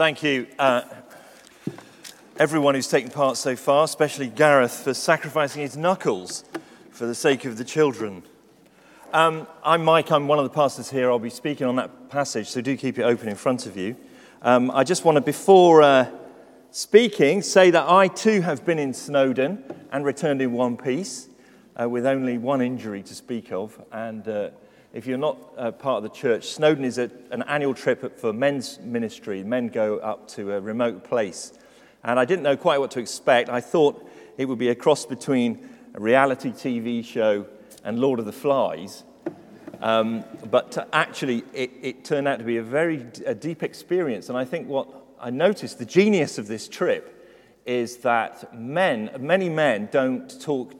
Thank you, uh, everyone who's taken part so far, especially Gareth for sacrificing his knuckles for the sake of the children. Um, I'm Mike, I'm one of the pastors here. I'll be speaking on that passage, so do keep it open in front of you. Um, I just want to, before uh, speaking, say that I too have been in Snowdon and returned in one piece uh, with only one injury to speak of. And uh, if you're not uh, part of the church, Snowdon is a, an annual trip for men's ministry. Men go up to a remote place. And I didn't know quite what to expect. I thought it would be a cross between a reality TV show and Lord of the Flies. Um, but actually, it, it, turned out to be a very a deep experience. And I think what I noticed, the genius of this trip, is that men, many men, don't talk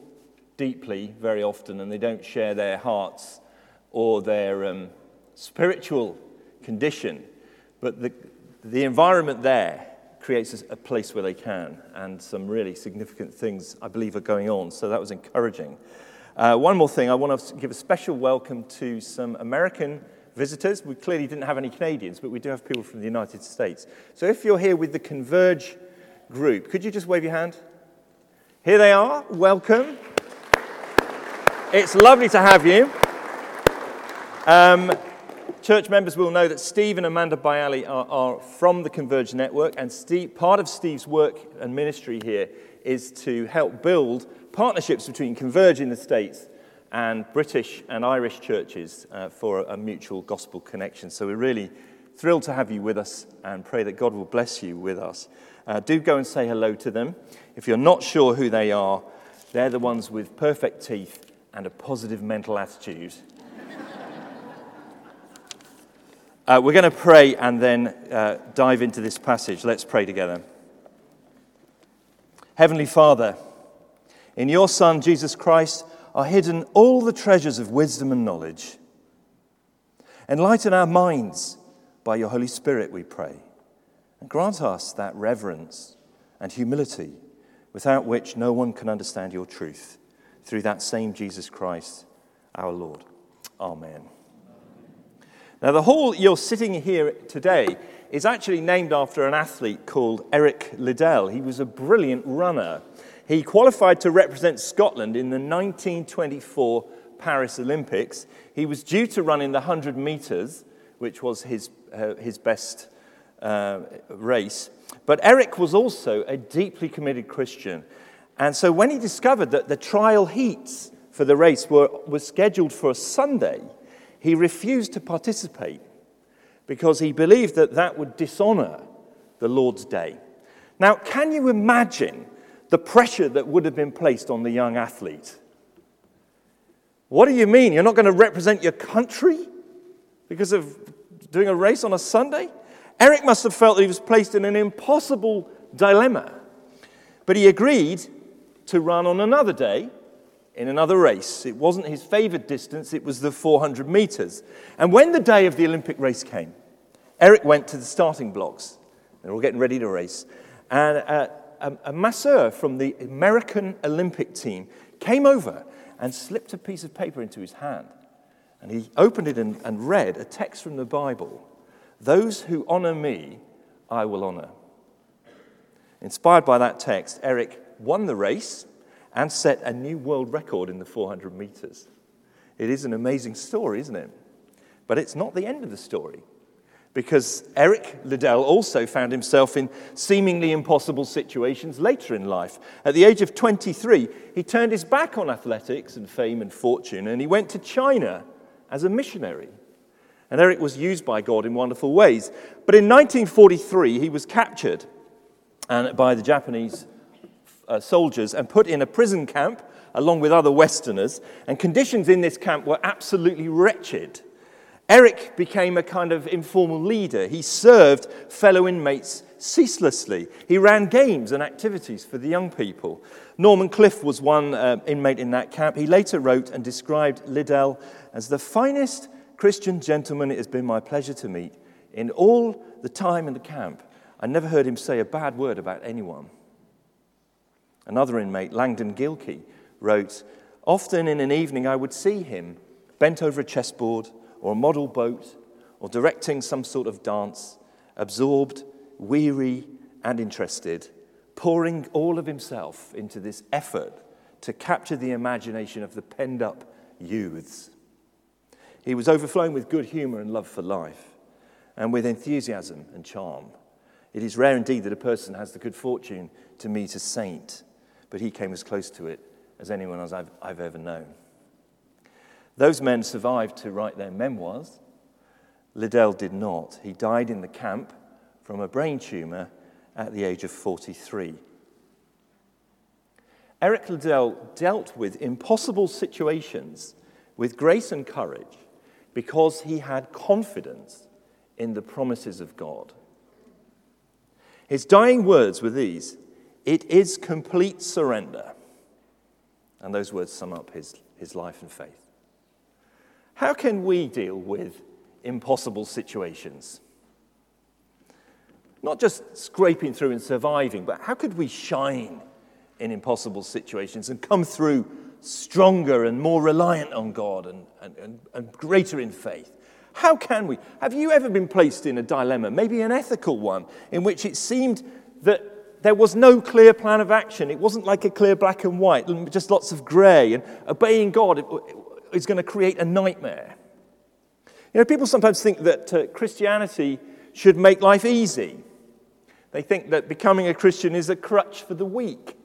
deeply very often and they don't share their hearts or their um, spiritual condition. But the, the environment there creates a place where they can, and some really significant things, I believe, are going on. So that was encouraging. Uh, one more thing, I want to give a special welcome to some American visitors. We clearly didn't have any Canadians, but we do have people from the United States. So if you're here with the Converge group, could you just wave your hand? Here they are. Welcome. It's lovely to have you. Um, church members will know that Steve and Amanda Bialy are, are from the Converge Network, and Steve, part of Steve's work and ministry here is to help build partnerships between Converge in the States and British and Irish churches uh, for a, a mutual gospel connection. So we're really thrilled to have you with us and pray that God will bless you with us. Uh, do go and say hello to them. If you're not sure who they are, they're the ones with perfect teeth and a positive mental attitude Uh, we're going to pray and then uh, dive into this passage. Let's pray together. Heavenly Father, in your Son, Jesus Christ, are hidden all the treasures of wisdom and knowledge. Enlighten our minds by your Holy Spirit, we pray, and grant us that reverence and humility without which no one can understand your truth, through that same Jesus Christ, our Lord. Amen. Now, the hall you're sitting here today is actually named after an athlete called Eric Liddell. He was a brilliant runner. He qualified to represent Scotland in the 1924 Paris Olympics. He was due to run in the 100 metres, which was his, uh, his best uh, race. But Eric was also a deeply committed Christian. And so when he discovered that the trial heats for the race were, were scheduled for a Sunday, he refused to participate because he believed that that would dishonor the Lord's day. Now, can you imagine the pressure that would have been placed on the young athlete? What do you mean? You're not going to represent your country because of doing a race on a Sunday? Eric must have felt that he was placed in an impossible dilemma. But he agreed to run on another day in another race. It wasn't his favored distance, it was the 400 meters. And when the day of the Olympic race came, Eric went to the starting blocks. They're all getting ready to race. And uh, a, a masseur from the American Olympic team came over and slipped a piece of paper into his hand. And he opened it and, and read a text from the Bible Those who honor me, I will honor. Inspired by that text, Eric won the race and set a new world record in the 400 meters. It is an amazing story, isn't it? But it's not the end of the story. Because Eric Liddell also found himself in seemingly impossible situations later in life. At the age of 23, he turned his back on athletics and fame and fortune, and he went to China as a missionary. And Eric was used by God in wonderful ways. But in 1943, he was captured by the Japanese uh, soldiers and put in a prison camp along with other Westerners, and conditions in this camp were absolutely wretched. Eric became a kind of informal leader. He served fellow inmates ceaselessly. He ran games and activities for the young people. Norman Cliff was one uh, inmate in that camp. He later wrote and described Liddell as the finest Christian gentleman it has been my pleasure to meet. In all the time in the camp, I never heard him say a bad word about anyone. Another inmate, Langdon Gilkey, wrote Often in an evening, I would see him bent over a chessboard or a model boat or directing some sort of dance, absorbed weary and interested, pouring all of himself into this effort to capture the imagination of the penned up youths. He was overflowing with good humor and love for life, and with enthusiasm and charm. It is rare indeed that a person has the good fortune to meet a saint, but he came as close to it as anyone else I've, I've ever known. Those men survived to write their memoirs. Liddell did not. He died in the camp from a brain tumor at the age of 43. Eric Liddell dealt with impossible situations with grace and courage because he had confidence in the promises of God. His dying words were these It is complete surrender. And those words sum up his, his life and faith. How can we deal with impossible situations? Not just scraping through and surviving, but how could we shine in impossible situations and come through stronger and more reliant on God and, and, and, and greater in faith? How can we? Have you ever been placed in a dilemma, maybe an ethical one, in which it seemed that there was no clear plan of action? It wasn't like a clear black and white, just lots of grey, and obeying God is going to create a nightmare. You know, people sometimes think that uh, Christianity should make life easy. They think that becoming a Christian is a crutch for the weak,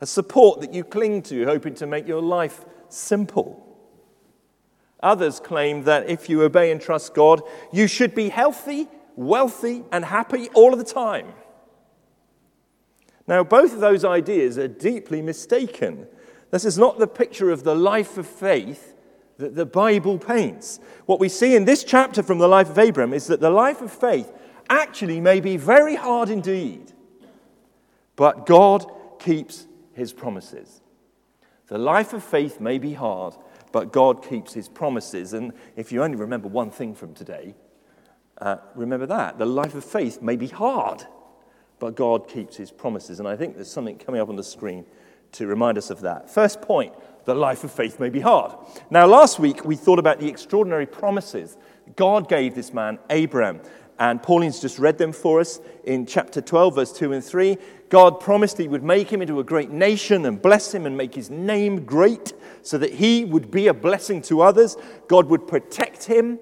a support that you cling to, hoping to make your life simple. Others claim that if you obey and trust God, you should be healthy, wealthy, and happy all of the time. Now, both of those ideas are deeply mistaken. This is not the picture of the life of faith that the Bible paints. What we see in this chapter from the life of Abraham is that the life of faith actually may be very hard indeed, but God keeps his promises. The life of faith may be hard, but God keeps his promises. And if you only remember one thing from today, uh, remember that. The life of faith may be hard, but God keeps his promises. And I think there's something coming up on the screen to remind us of that. First point the life of faith may be hard. Now, last week we thought about the extraordinary promises God gave this man, Abraham. And Pauline's just read them for us in chapter 12, verse 2 and 3. God promised he would make him into a great nation and bless him and make his name great so that he would be a blessing to others. God would protect him.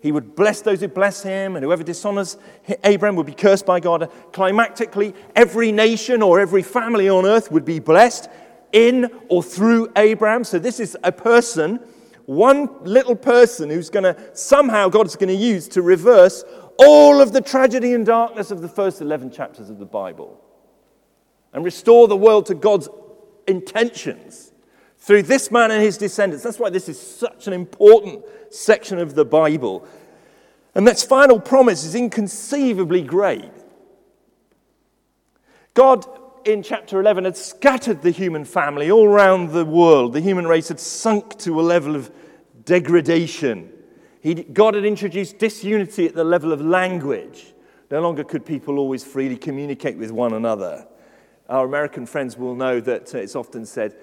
He would bless those who bless him, and whoever dishonors Abraham would be cursed by God. Climactically, every nation or every family on earth would be blessed in or through Abraham. So, this is a person, one little person who's going to somehow God's going to use to reverse all of the tragedy and darkness of the first 11 chapters of the Bible and restore the world to God's intentions through this man and his descendants. That's why this is such an important section of the Bible. And that final promise is inconceivably great. God, in chapter 11, had scattered the human family all around the world. The human race had sunk to a level of degradation. He'd, God had introduced disunity at the level of language. No longer could people always freely communicate with one another. Our American friends will know that uh, it's often said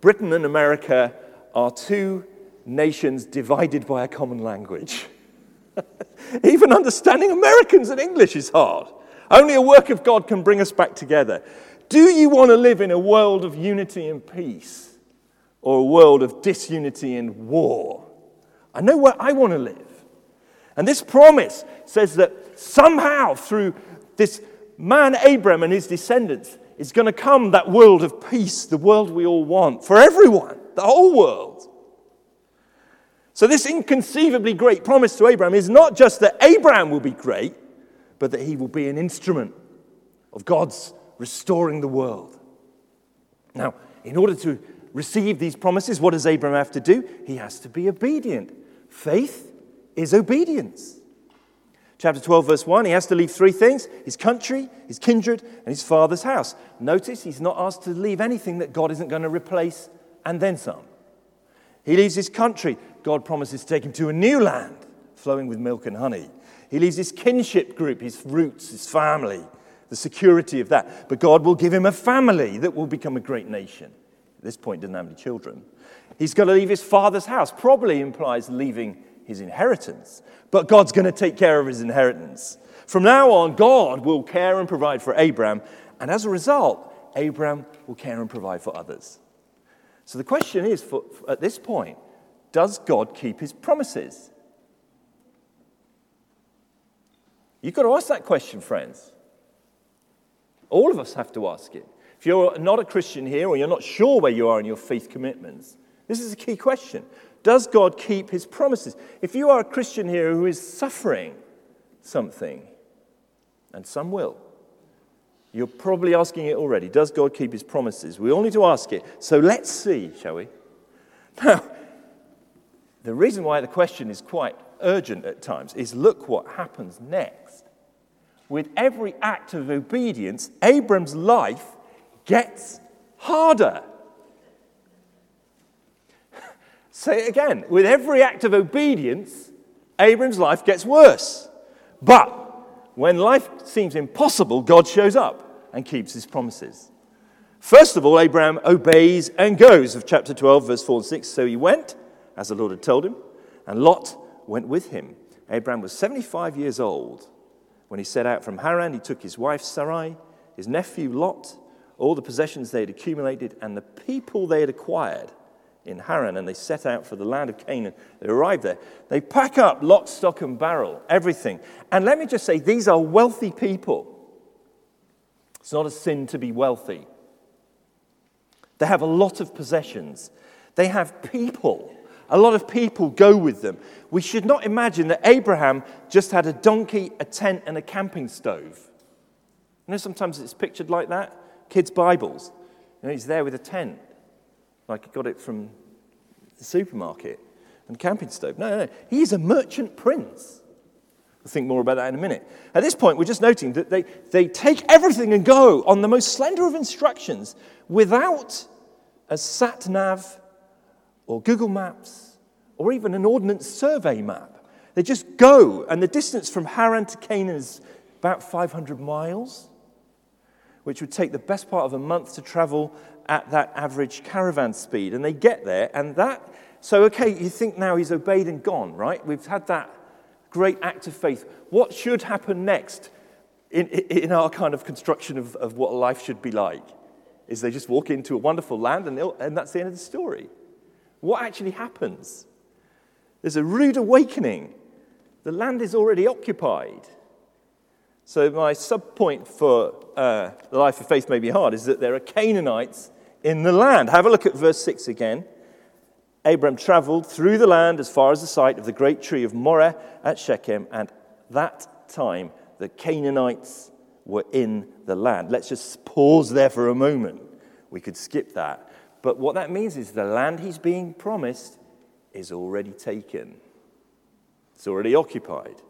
Britain and America are two nations divided by a common language. Even understanding Americans and English is hard. Only a work of God can bring us back together. Do you want to live in a world of unity and peace or a world of disunity and war? I know where I want to live. And this promise says that somehow through this man Abram and his descendants is going to come that world of peace, the world we all want for everyone, the whole world. So, this inconceivably great promise to Abraham is not just that Abraham will be great, but that he will be an instrument of God's restoring the world. Now, in order to receive these promises, what does Abraham have to do? He has to be obedient. Faith is obedience. Chapter 12, verse 1, he has to leave three things his country, his kindred, and his father's house. Notice he's not asked to leave anything that God isn't going to replace and then some. He leaves his country. God promises to take him to a new land flowing with milk and honey. He leaves his kinship group, his roots, his family, the security of that. But God will give him a family that will become a great nation. At this point, didn't have any children. He's got to leave his father's house, probably implies leaving his inheritance. But God's going to take care of his inheritance. From now on, God will care and provide for Abraham, and as a result, Abraham will care and provide for others. So the question is for, at this point, does God keep his promises? You've got to ask that question, friends. All of us have to ask it. If you're not a Christian here or you're not sure where you are in your faith commitments, this is a key question. Does God keep his promises? If you are a Christian here who is suffering something, and some will. You're probably asking it already. Does God keep his promises? We all need to ask it. So let's see, shall we? Now, the reason why the question is quite urgent at times is look what happens next. With every act of obedience, Abram's life gets harder. Say it again. With every act of obedience, Abram's life gets worse. But when life seems impossible, God shows up and keeps his promises. First of all, Abraham obeys and goes, of chapter 12, verse 4 and 6. So he went, as the Lord had told him, and Lot went with him. Abraham was 75 years old. When he set out from Haran, he took his wife Sarai, his nephew Lot, all the possessions they had accumulated, and the people they had acquired in Haran, and they set out for the land of Canaan. They arrive there. They pack up lock, stock, and barrel, everything. And let me just say, these are wealthy people. It's not a sin to be wealthy. They have a lot of possessions, they have people. A lot of people go with them. We should not imagine that Abraham just had a donkey, a tent, and a camping stove. You know, sometimes it's pictured like that. Kids' Bibles. You know, he's there with a tent like he got it from the supermarket and camping stove. No, no, no. He's a merchant prince. We'll think more about that in a minute. At this point, we're just noting that they, they take everything and go on the most slender of instructions without a sat nav or Google Maps or even an ordnance survey map. They just go, and the distance from Haran to Canaan is about 500 miles, which would take the best part of a month to travel at that average caravan speed. And they get there, and that, so okay, you think now he's obeyed and gone, right? We've had that great act of faith. What should happen next in, in our kind of construction of, of what life should be like? Is they just walk into a wonderful land and, and that's the end of the story. What actually happens? There's a rude awakening. The land is already occupied. So, my sub point for uh, the life of faith may be hard is that there are Canaanites in the land. Have a look at verse 6 again. Abram traveled through the land as far as the site of the great tree of Moreh at Shechem, and that time the Canaanites were in the land. Let's just pause there for a moment. We could skip that. But what that means is the land he's being promised is already taken, it's already occupied.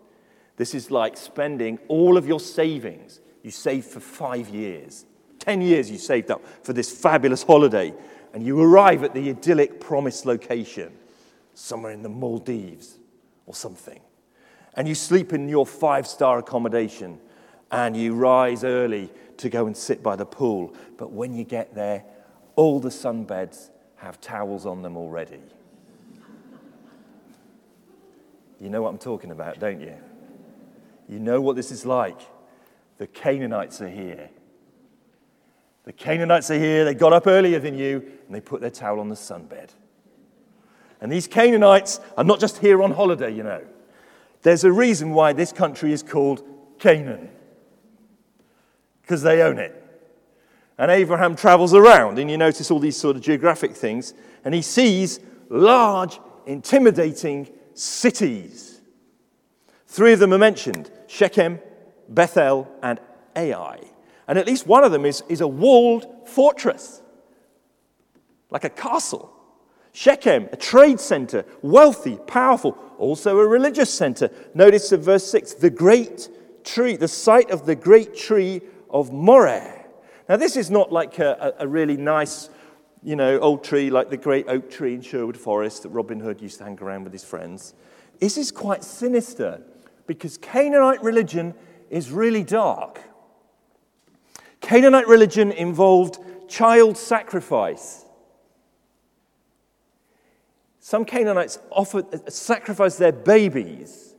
This is like spending all of your savings you saved for five years 10 years you saved up for this fabulous holiday, and you arrive at the idyllic promised location, somewhere in the Maldives or something. And you sleep in your five star accommodation, and you rise early to go and sit by the pool. But when you get there, all the sunbeds have towels on them already. You know what I'm talking about, don't you? You know what this is like. The Canaanites are here. The Canaanites are here. They got up earlier than you and they put their towel on the sunbed. And these Canaanites are not just here on holiday, you know. There's a reason why this country is called Canaan because they own it. And Abraham travels around, and you notice all these sort of geographic things, and he sees large, intimidating cities. Three of them are mentioned Shechem, Bethel, and Ai. And at least one of them is, is a walled fortress, like a castle. Shechem, a trade center, wealthy, powerful, also a religious center. Notice in verse 6 the great tree, the site of the great tree of Moreh. Now, this is not like a, a really nice, you know, old tree like the great oak tree in Sherwood Forest that Robin Hood used to hang around with his friends. This is quite sinister because Canaanite religion is really dark. Canaanite religion involved child sacrifice. Some Canaanites offered, uh, sacrificed their babies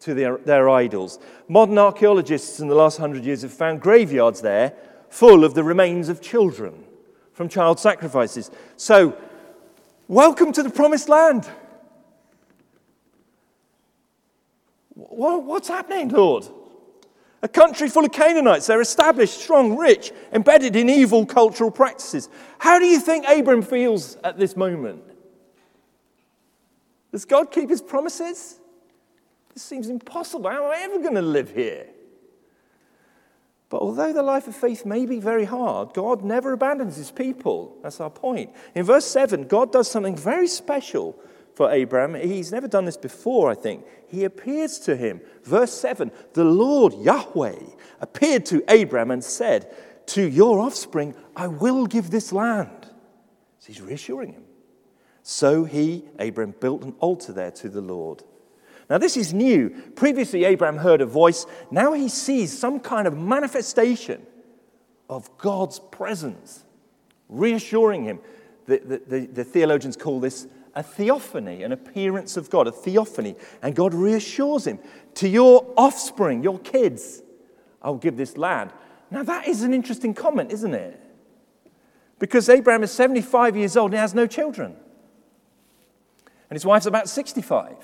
to their, their idols. Modern archaeologists in the last hundred years have found graveyards there full of the remains of children from child sacrifices. So, welcome to the promised land. What's happening, Lord? A country full of Canaanites. They're established, strong, rich, embedded in evil cultural practices. How do you think Abram feels at this moment? Does God keep his promises? This seems impossible. How am I ever going to live here? But although the life of faith may be very hard, God never abandons his people. That's our point. In verse 7, God does something very special for Abraham. He's never done this before, I think. He appears to him. Verse 7 The Lord Yahweh appeared to Abraham and said, To your offspring I will give this land. So he's reassuring him. So he, Abraham, built an altar there to the Lord. Now, this is new. Previously, Abraham heard a voice. Now he sees some kind of manifestation of God's presence, reassuring him. The, the, the, the, theologians call this a theophany, an appearance of God, a theophany. And God reassures him to your offspring, your kids, I will give this land. Now, that is an interesting comment, isn't it? Because Abraham is 75 years old and he has no children. And his wife's about 65.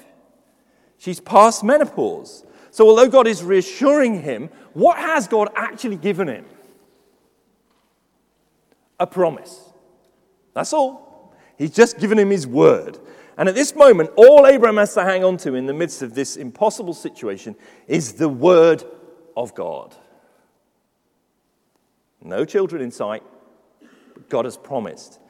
She's past menopause. So, although God is reassuring him, what has God actually given him? A promise. That's all. He's just given him his word. And at this moment, all Abraham has to hang on to in the midst of this impossible situation is the word of God. No children in sight, but God has promised.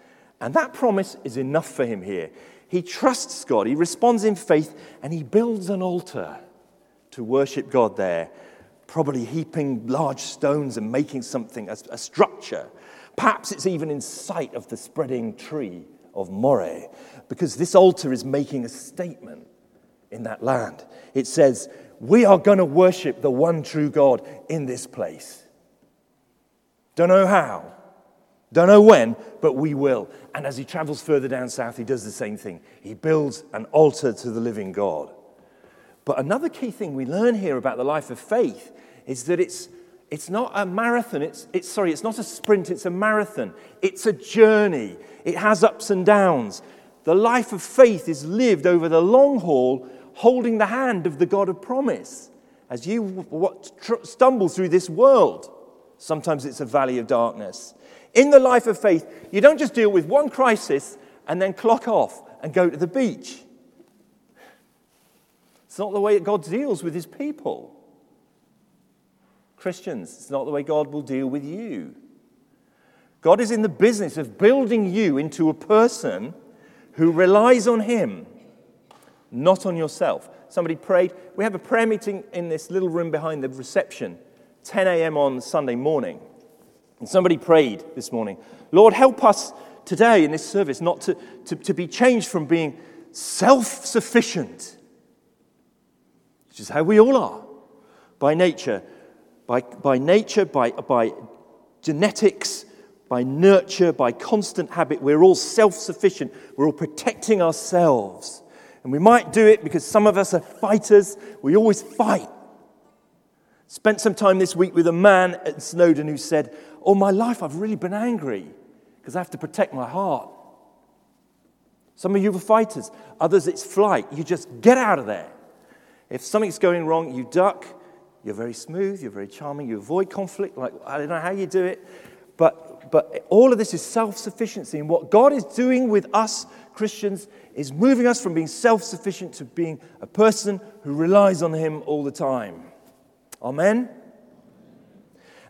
And that promise is enough for him here. He trusts God, he responds in faith, and he builds an altar to worship God there, probably heaping large stones and making something, a, a structure. Perhaps it's even in sight of the spreading tree of Moreh, because this altar is making a statement in that land. It says, We are going to worship the one true God in this place. Don't know how, don't know when, but we will. And as he travels further down south, he does the same thing. He builds an altar to the living God. But another key thing we learn here about the life of faith is that it's, it's not a marathon. It's, it's, sorry, it's not a sprint, it's a marathon. It's a journey. It has ups and downs. The life of faith is lived over the long haul, holding the hand of the God of promise as you what, tr- stumble through this world. Sometimes it's a valley of darkness. In the life of faith, you don't just deal with one crisis and then clock off and go to the beach. It's not the way that God deals with his people. Christians, it's not the way God will deal with you. God is in the business of building you into a person who relies on him, not on yourself. Somebody prayed. We have a prayer meeting in this little room behind the reception, 10 a.m. on Sunday morning. And somebody prayed this morning, Lord, help us today in this service not to, to, to be changed from being self sufficient, which is how we all are by nature, by, by nature, by, by genetics, by nurture, by constant habit. We're all self sufficient. We're all protecting ourselves. And we might do it because some of us are fighters. We always fight. Spent some time this week with a man at Snowdon who said, All my life I've really been angry because I have to protect my heart. Some of you are fighters, others it's flight. You just get out of there. If something's going wrong, you duck. You're very smooth, you're very charming, you avoid conflict. Like, I don't know how you do it, but, but all of this is self sufficiency. And what God is doing with us Christians is moving us from being self sufficient to being a person who relies on Him all the time. Amen?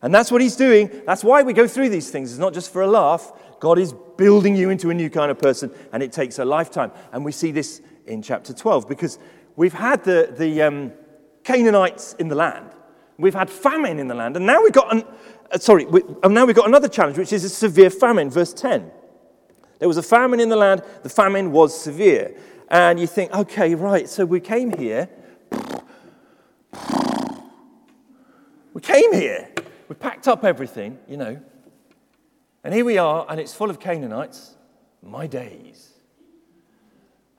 And that's what he's doing. That's why we go through these things. It's not just for a laugh. God is building you into a new kind of person, and it takes a lifetime. And we see this in chapter 12 because we've had the, the um, Canaanites in the land, we've had famine in the land, and now we've got, an, uh, sorry, we, and now we've got another challenge, which is a severe famine. Verse 10. There was a famine in the land, the famine was severe. And you think, okay, right, so we came here We came here, we packed up everything, you know, and here we are, and it's full of Canaanites. My days.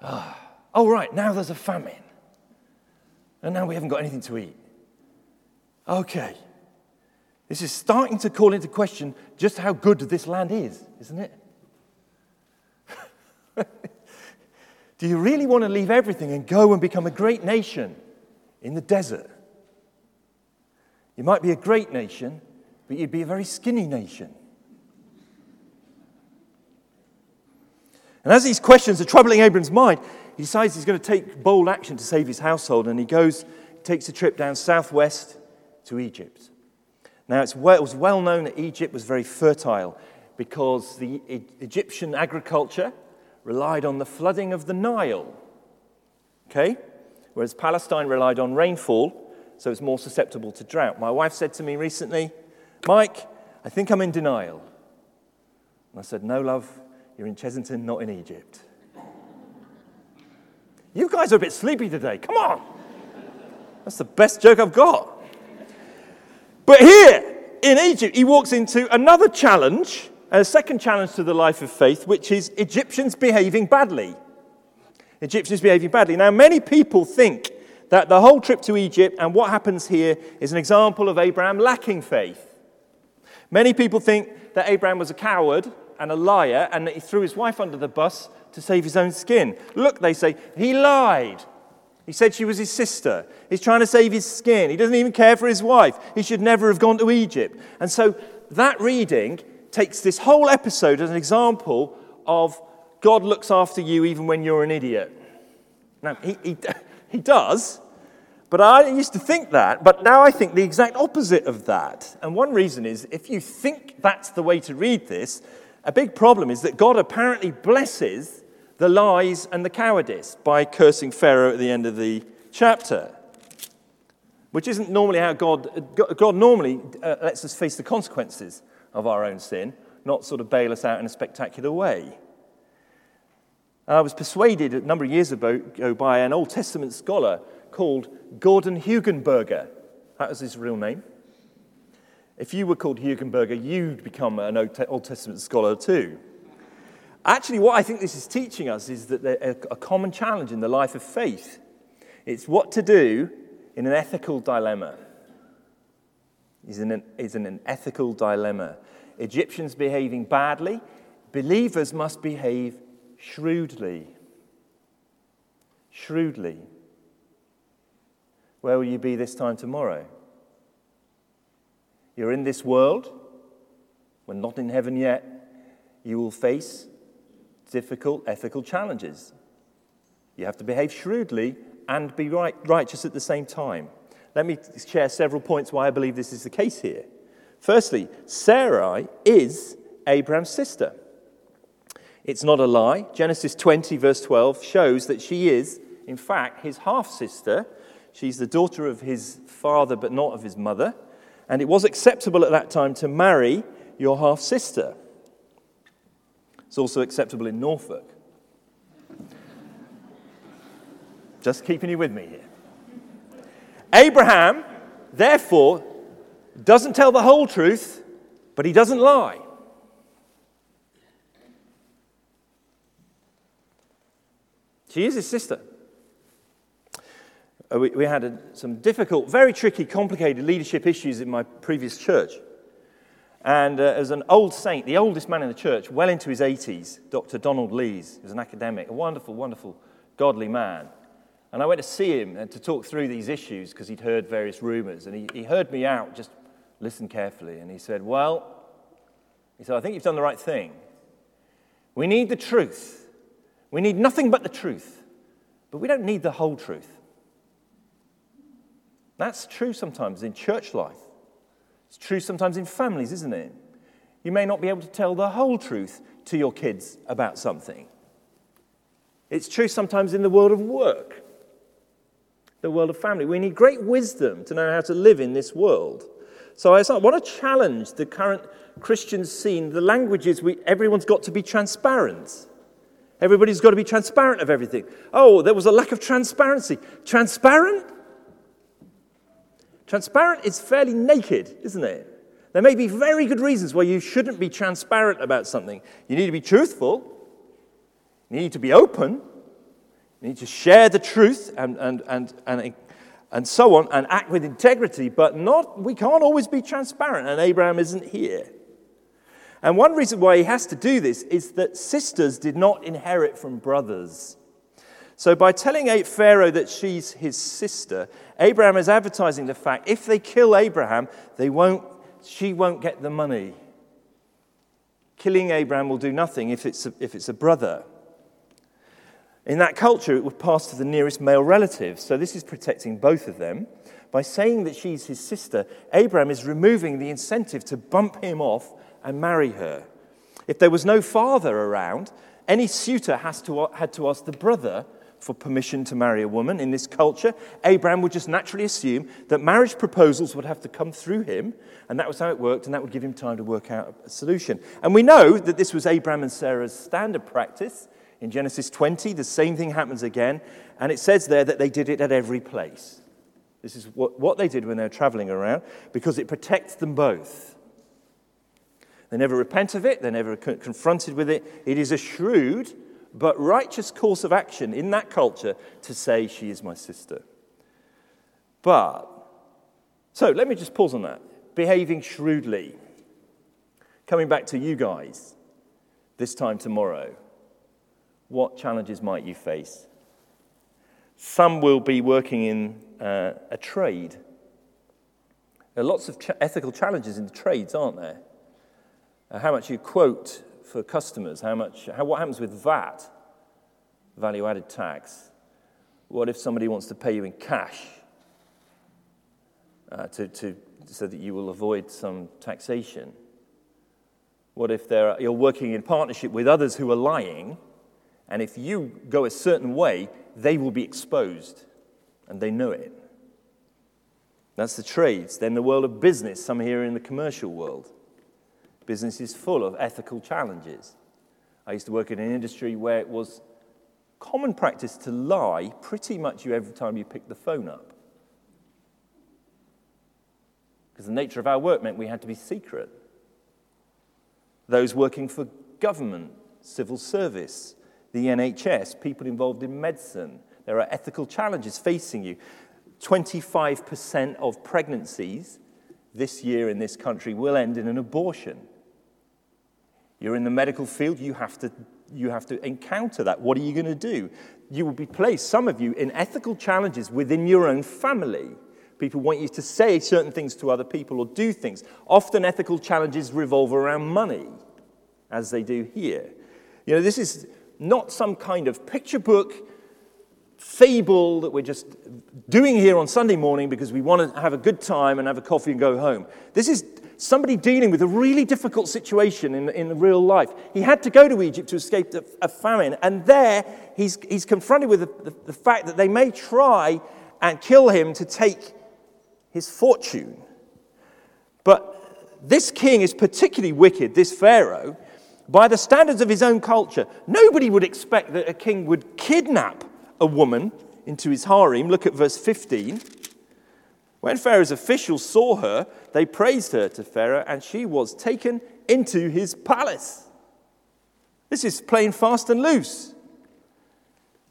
Ah. Oh, right, now there's a famine. And now we haven't got anything to eat. Okay. This is starting to call into question just how good this land is, isn't it? Do you really want to leave everything and go and become a great nation in the desert? You might be a great nation, but you'd be a very skinny nation. And as these questions are troubling Abram's mind, he decides he's going to take bold action to save his household, and he goes, takes a trip down southwest to Egypt. Now, well, it was well known that Egypt was very fertile because the Egyptian agriculture relied on the flooding of the Nile. Okay? Whereas Palestine relied on rainfall, so it's more susceptible to drought. My wife said to me recently, Mike, I think I'm in denial. And I said, No, love, you're in Chessington, not in Egypt. You guys are a bit sleepy today. Come on. That's the best joke I've got. But here in Egypt, he walks into another challenge a second challenge to the life of faith, which is Egyptians behaving badly. Egyptians behaving badly. Now, many people think that the whole trip to Egypt and what happens here is an example of Abraham lacking faith. Many people think that Abraham was a coward and a liar and he threw his wife under the bus to save his own skin. Look, they say, he lied. He said she was his sister. He's trying to save his skin. He doesn't even care for his wife. He should never have gone to Egypt. And so that reading takes this whole episode as an example of God looks after you even when you're an idiot. Now, he, he, he does, but I used to think that, but now I think the exact opposite of that. And one reason is if you think that's the way to read this, a big problem is that God apparently blesses the lies and the cowardice by cursing Pharaoh at the end of the chapter, which isn't normally how God, God normally uh, lets us face the consequences of our own sin, not sort of bail us out in a spectacular way. I was persuaded a number of years ago by an Old Testament scholar called Gordon Hugenberger. That was his real name. If you were called Hugenberger, you'd become an Old Testament scholar too. Actually, what I think this is teaching us is that a common challenge in the life of faith. It's what to do in an ethical dilemma is in an, is in an ethical dilemma. Egyptians behaving badly, believers must behave shrewdly. Shrewdly. Where will you be this time tomorrow? You're in this world. We're not in heaven yet. You will face difficult ethical challenges. You have to behave shrewdly and be right, righteous at the same time. Let me share several points why I believe this is the case here. Firstly, Sarai is Abraham's sister. It's not a lie. Genesis 20, verse 12, shows that she is, in fact, his half sister. She's the daughter of his father, but not of his mother. And it was acceptable at that time to marry your half sister. It's also acceptable in Norfolk. Just keeping you with me here. Abraham, therefore, doesn't tell the whole truth, but he doesn't lie. She is his sister. Uh, we, we had a, some difficult, very tricky, complicated leadership issues in my previous church. And uh, as an old saint, the oldest man in the church, well into his 80s, Dr. Donald Lees, was an academic, a wonderful, wonderful, godly man. And I went to see him and to talk through these issues because he'd heard various rumors. And he, he heard me out, just listen carefully. And he said, Well, he said, I think you've done the right thing. We need the truth. We need nothing but the truth. But we don't need the whole truth. That's true sometimes in church life. It's true sometimes in families, isn't it? You may not be able to tell the whole truth to your kids about something. It's true sometimes in the world of work the world of family. We need great wisdom to know how to live in this world. So I want to challenge the current Christian scene. The language is we, everyone's got to be transparent. Everybody's got to be transparent of everything. Oh, there was a lack of transparency. Transparent? Transparent is fairly naked, isn't it? There may be very good reasons why you shouldn't be transparent about something. You need to be truthful, you need to be open, you need to share the truth and, and, and, and and so on, and act with integrity, but not, we can't always be transparent, and Abraham isn't here. And one reason why he has to do this is that sisters did not inherit from brothers. So, by telling Pharaoh that she's his sister, Abraham is advertising the fact if they kill Abraham, they won't, she won't get the money. Killing Abraham will do nothing if it's a, if it's a brother. In that culture, it would pass to the nearest male relative. So, this is protecting both of them. By saying that she's his sister, Abraham is removing the incentive to bump him off and marry her. If there was no father around, any suitor has to, had to ask the brother for permission to marry a woman in this culture, Abraham would just naturally assume that marriage proposals would have to come through him, and that was how it worked, and that would give him time to work out a solution. And we know that this was Abraham and Sarah's standard practice. In Genesis 20, the same thing happens again, and it says there that they did it at every place. This is what, what they did when they were traveling around, because it protects them both. They never repent of it, they're never confronted with it. It is a shrewd but righteous course of action in that culture to say, She is my sister. But, so let me just pause on that. Behaving shrewdly. Coming back to you guys this time tomorrow, what challenges might you face? Some will be working in uh, a trade. There are lots of ch- ethical challenges in the trades, aren't there? Uh, how much you quote for customers? How much, how, what happens with VAT, value added tax? What if somebody wants to pay you in cash uh, to, to, so that you will avoid some taxation? What if you're working in partnership with others who are lying, and if you go a certain way, they will be exposed, and they know it? That's the trades. Then the world of business, some here in the commercial world. Business is full of ethical challenges. I used to work in an industry where it was common practice to lie pretty much every time you picked the phone up. Because the nature of our work meant we had to be secret. Those working for government, civil service, the NHS, people involved in medicine, there are ethical challenges facing you. 25% of pregnancies this year in this country will end in an abortion. You're in the medical field, you have to, you have to encounter that. What are you going to do? You will be placed, some of you, in ethical challenges within your own family. People want you to say certain things to other people or do things. Often, ethical challenges revolve around money, as they do here. You know, this is not some kind of picture book fable that we're just doing here on Sunday morning because we want to have a good time and have a coffee and go home. This is somebody dealing with a really difficult situation in, in real life. He had to go to Egypt to escape a famine, and there he's, he's confronted with the, the, the fact that they may try and kill him to take his fortune. But this king is particularly wicked, this Pharaoh, by the standards of his own culture. Nobody would expect that a king would kidnap a woman into his harem. Look at verse 15. When Pharaoh's officials saw her, they praised her to Pharaoh, and she was taken into his palace. This is plain fast and loose.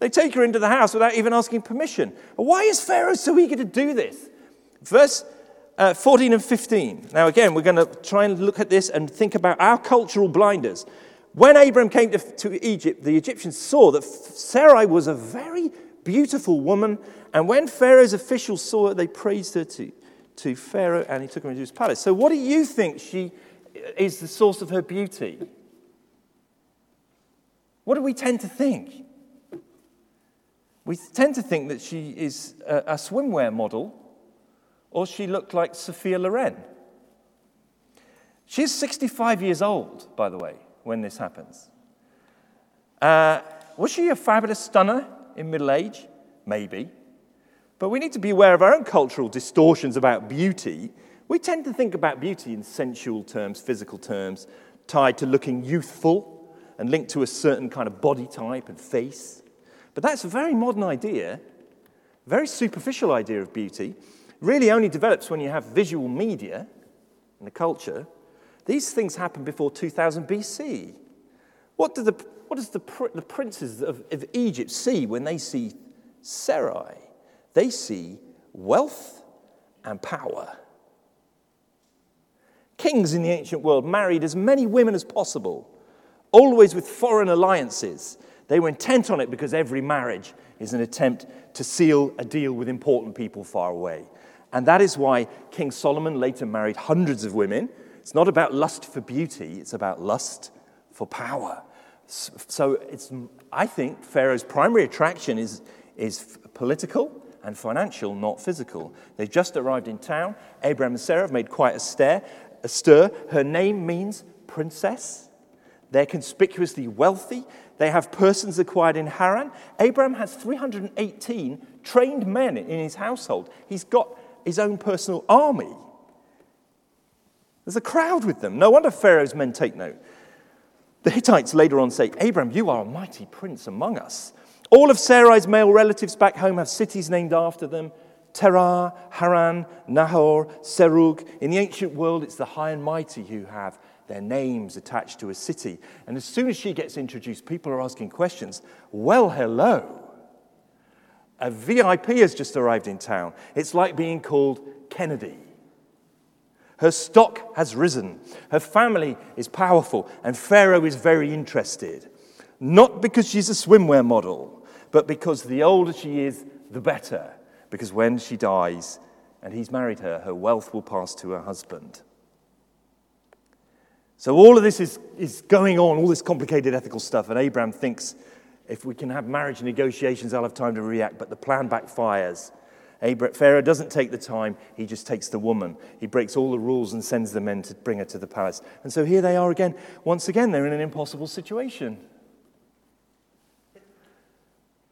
They take her into the house without even asking permission. Why is Pharaoh so eager to do this? Verse uh, 14 and 15. Now, again, we're going to try and look at this and think about our cultural blinders. When Abram came to, to Egypt, the Egyptians saw that Sarai was a very beautiful woman and when Pharaoh's officials saw her, they praised her to, to Pharaoh and he took her into his palace. So, what do you think she is the source of her beauty? What do we tend to think? We tend to think that she is a, swimwear model or she looked like Sophia Loren. She's 65 years old, by the way, when this happens. Uh, was she a fabulous stunner in middle age? Maybe. But we need to be aware of our own cultural distortions about beauty. We tend to think about beauty in sensual terms, physical terms, tied to looking youthful and linked to a certain kind of body type and face. But that's a very modern idea, very superficial idea of beauty. Really only develops when you have visual media in the culture. These things happened before 2000 BC. What, do the, what does the, the princes of, of Egypt see when they see Sarai? They see wealth and power. Kings in the ancient world married as many women as possible, always with foreign alliances. They were intent on it because every marriage is an attempt to seal a deal with important people far away. And that is why King Solomon later married hundreds of women. It's not about lust for beauty, it's about lust for power. So it's, I think Pharaoh's primary attraction is, is political and financial, not physical. They've just arrived in town. Abraham and Sarah have made quite a stir. A stir. Her name means princess. They're conspicuously wealthy. They have persons acquired in Haran. Abraham has 318 trained men in his household. He's got his own personal army. There's a crowd with them. No wonder Pharaoh's men take note. The Hittites later on say, Abraham, you are a mighty prince among us. All of Sarai's male relatives back home have cities named after them Terah, Haran, Nahor, Serug. In the ancient world, it's the high and mighty who have their names attached to a city. And as soon as she gets introduced, people are asking questions. Well, hello. A VIP has just arrived in town. It's like being called Kennedy. Her stock has risen. Her family is powerful, and Pharaoh is very interested. Not because she's a swimwear model, but because the older she is, the better. Because when she dies and he's married her, her wealth will pass to her husband. So all of this is, is going on, all this complicated ethical stuff, and Abraham thinks if we can have marriage negotiations, I'll have time to react, but the plan backfires. Pharaoh doesn't take the time, he just takes the woman. He breaks all the rules and sends the men to bring her to the palace. And so here they are again. Once again, they're in an impossible situation.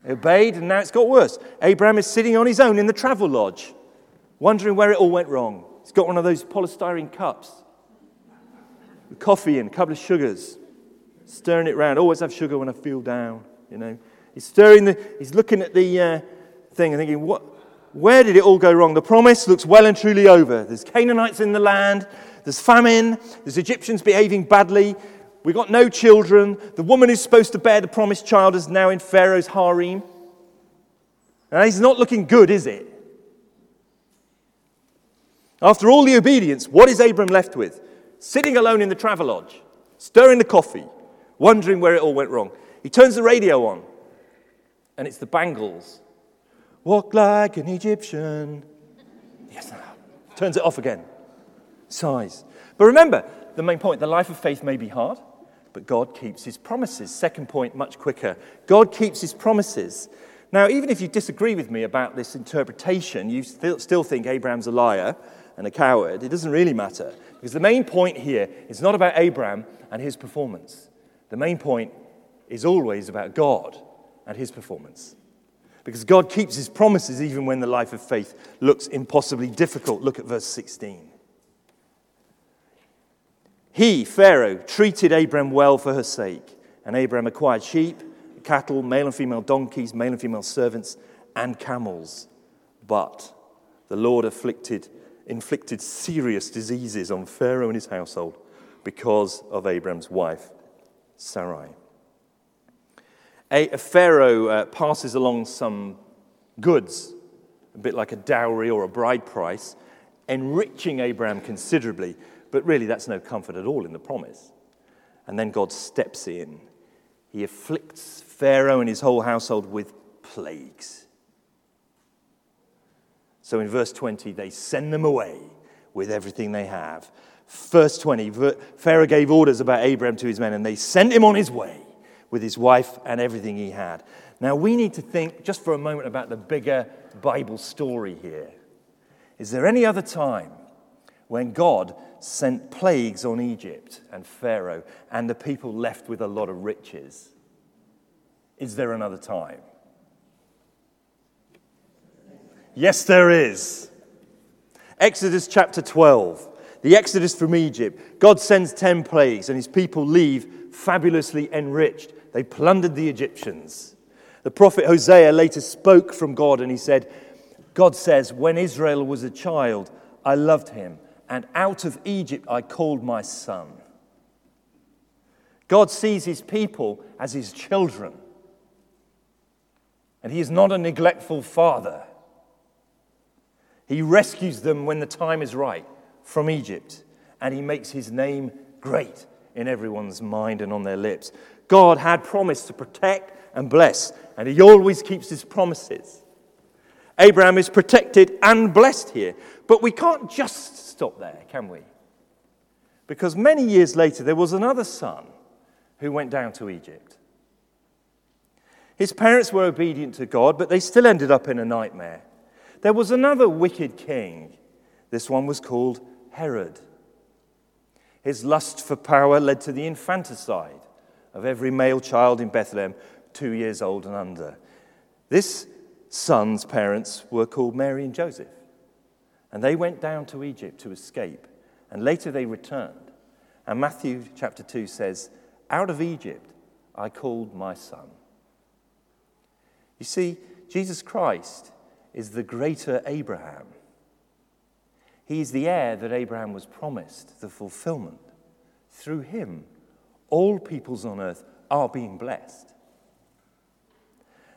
They obeyed, and now it's got worse. Abraham is sitting on his own in the travel lodge, wondering where it all went wrong. He's got one of those polystyrene cups with coffee and a couple of sugars, stirring it round. Always have sugar when I feel down, you know. He's stirring the, he's looking at the uh, thing and thinking, what, where did it all go wrong? The promise looks well and truly over. There's Canaanites in the land, there's famine, there's Egyptians behaving badly, We've got no children. The woman who's supposed to bear the promised child is now in Pharaoh's harem. And he's not looking good, is it? After all the obedience, what is Abram left with? Sitting alone in the travelodge, stirring the coffee, wondering where it all went wrong. He turns the radio on, and it's the Bangles. Walk like an Egyptian. Yes, turns it off again. Sighs. But remember, the main point the life of faith may be hard but God keeps his promises. Second point, much quicker. God keeps his promises. Now, even if you disagree with me about this interpretation, you still, still think Abraham's a liar and a coward, it doesn't really matter. Because the main point here is not about Abraham and his performance. The main point is always about God and his performance. Because God keeps his promises even when the life of faith looks impossibly difficult. Look at verse 16. He, Pharaoh, treated Abram well for her sake, and Abram acquired sheep, cattle, male and female donkeys, male and female servants, and camels. But the Lord afflicted, inflicted serious diseases on Pharaoh and his household because of Abram's wife, Sarai. A, a Pharaoh uh, passes along some goods, a bit like a dowry or a bride price, enriching Abraham considerably but really, that's no comfort at all in the promise. And then God steps in. He afflicts Pharaoh and his whole household with plagues. So in verse 20, they send them away with everything they have. Verse 20, Pharaoh gave orders about Abraham to his men, and they sent him on his way with his wife and everything he had. Now, we need to think just for a moment about the bigger Bible story here. Is there any other time when God sent plagues on Egypt and Pharaoh, and the people left with a lot of riches. Is there another time? Yes, there is. Exodus chapter 12. The Exodus from Egypt. God sends 10 plagues, and his people leave fabulously enriched. They plundered the Egyptians. The prophet Hosea later spoke from God, and he said, God says, When Israel was a child, I loved him and out of Egypt I called my son. God sees his people as his children, and he is not a neglectful father. He rescues them when the time is right from Egypt, and he makes his name great in everyone's mind and on their lips. God had promised to protect and bless, and he always keeps his promises. Abraham is protected and blessed here. But we can't just stop there, can we? Because many years later, there was another son who went down to Egypt. His parents were obedient to God, but they still ended up in a nightmare. There was another wicked king. This one was called Herod. His lust for power led to the infanticide of every male child in Bethlehem, two years old and under. This son's parents were called Mary and Joseph, and they went down to Egypt to escape, and later they returned. And Matthew chapter 2 says, Out of Egypt I called my son. You see, Jesus Christ is the greater Abraham. He is the heir that Abraham was promised, the fulfillment. Through him, all peoples on earth are being blessed.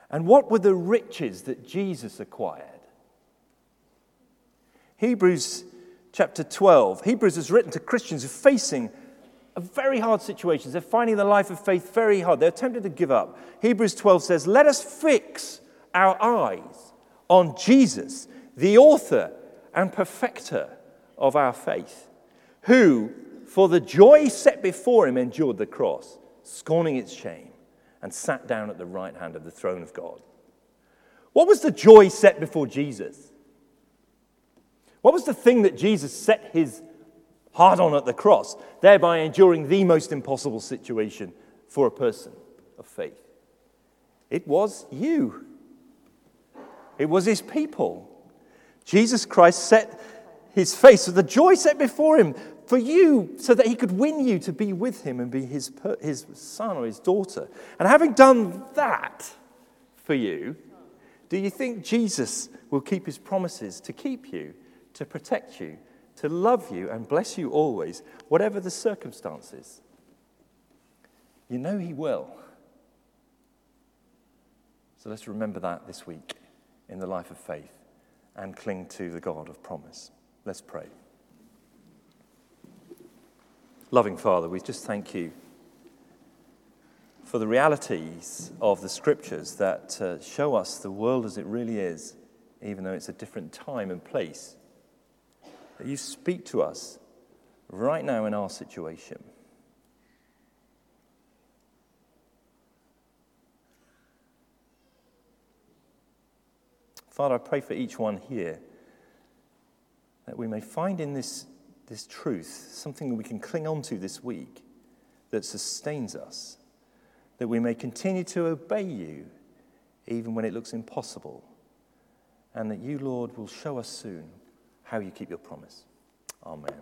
And what were the riches that Jesus acquired? Hebrews chapter 12. Hebrews is written to Christians who are facing a very hard situations. They're finding the life of faith very hard. They're tempted to give up. Hebrews 12 says, Let us fix our eyes on Jesus, the author and perfecter of our faith, who, for the joy set before him, endured the cross, scorning its shame and sat down at the right hand of the throne of God. What was the joy set before Jesus? What was the thing that Jesus set his heart on at the cross, thereby enduring the most impossible situation for a person of faith? It was you, it was his people. Jesus Christ set his face with the joy set before him for you so that he could win you to be with him and be his, his son or his daughter. And having done that for you, do you think Jesus will keep his promises to keep you, to protect you, to love you, and bless you always, whatever the circumstances? You know he will. So let's remember that this week in the life of faith and cling to the God of promise. Let's pray. Loving Father, we just thank you for the realities of the scriptures that uh, show us the world as it really is, even though it's a different time and place. That you speak to us right now in our situation. Father, I pray for each one here that we may find in this this truth, something we can cling on to this week that sustains us, that we may continue to obey you even when it looks impossible, and that you, Lord, will show us soon how you keep your promise. Amen.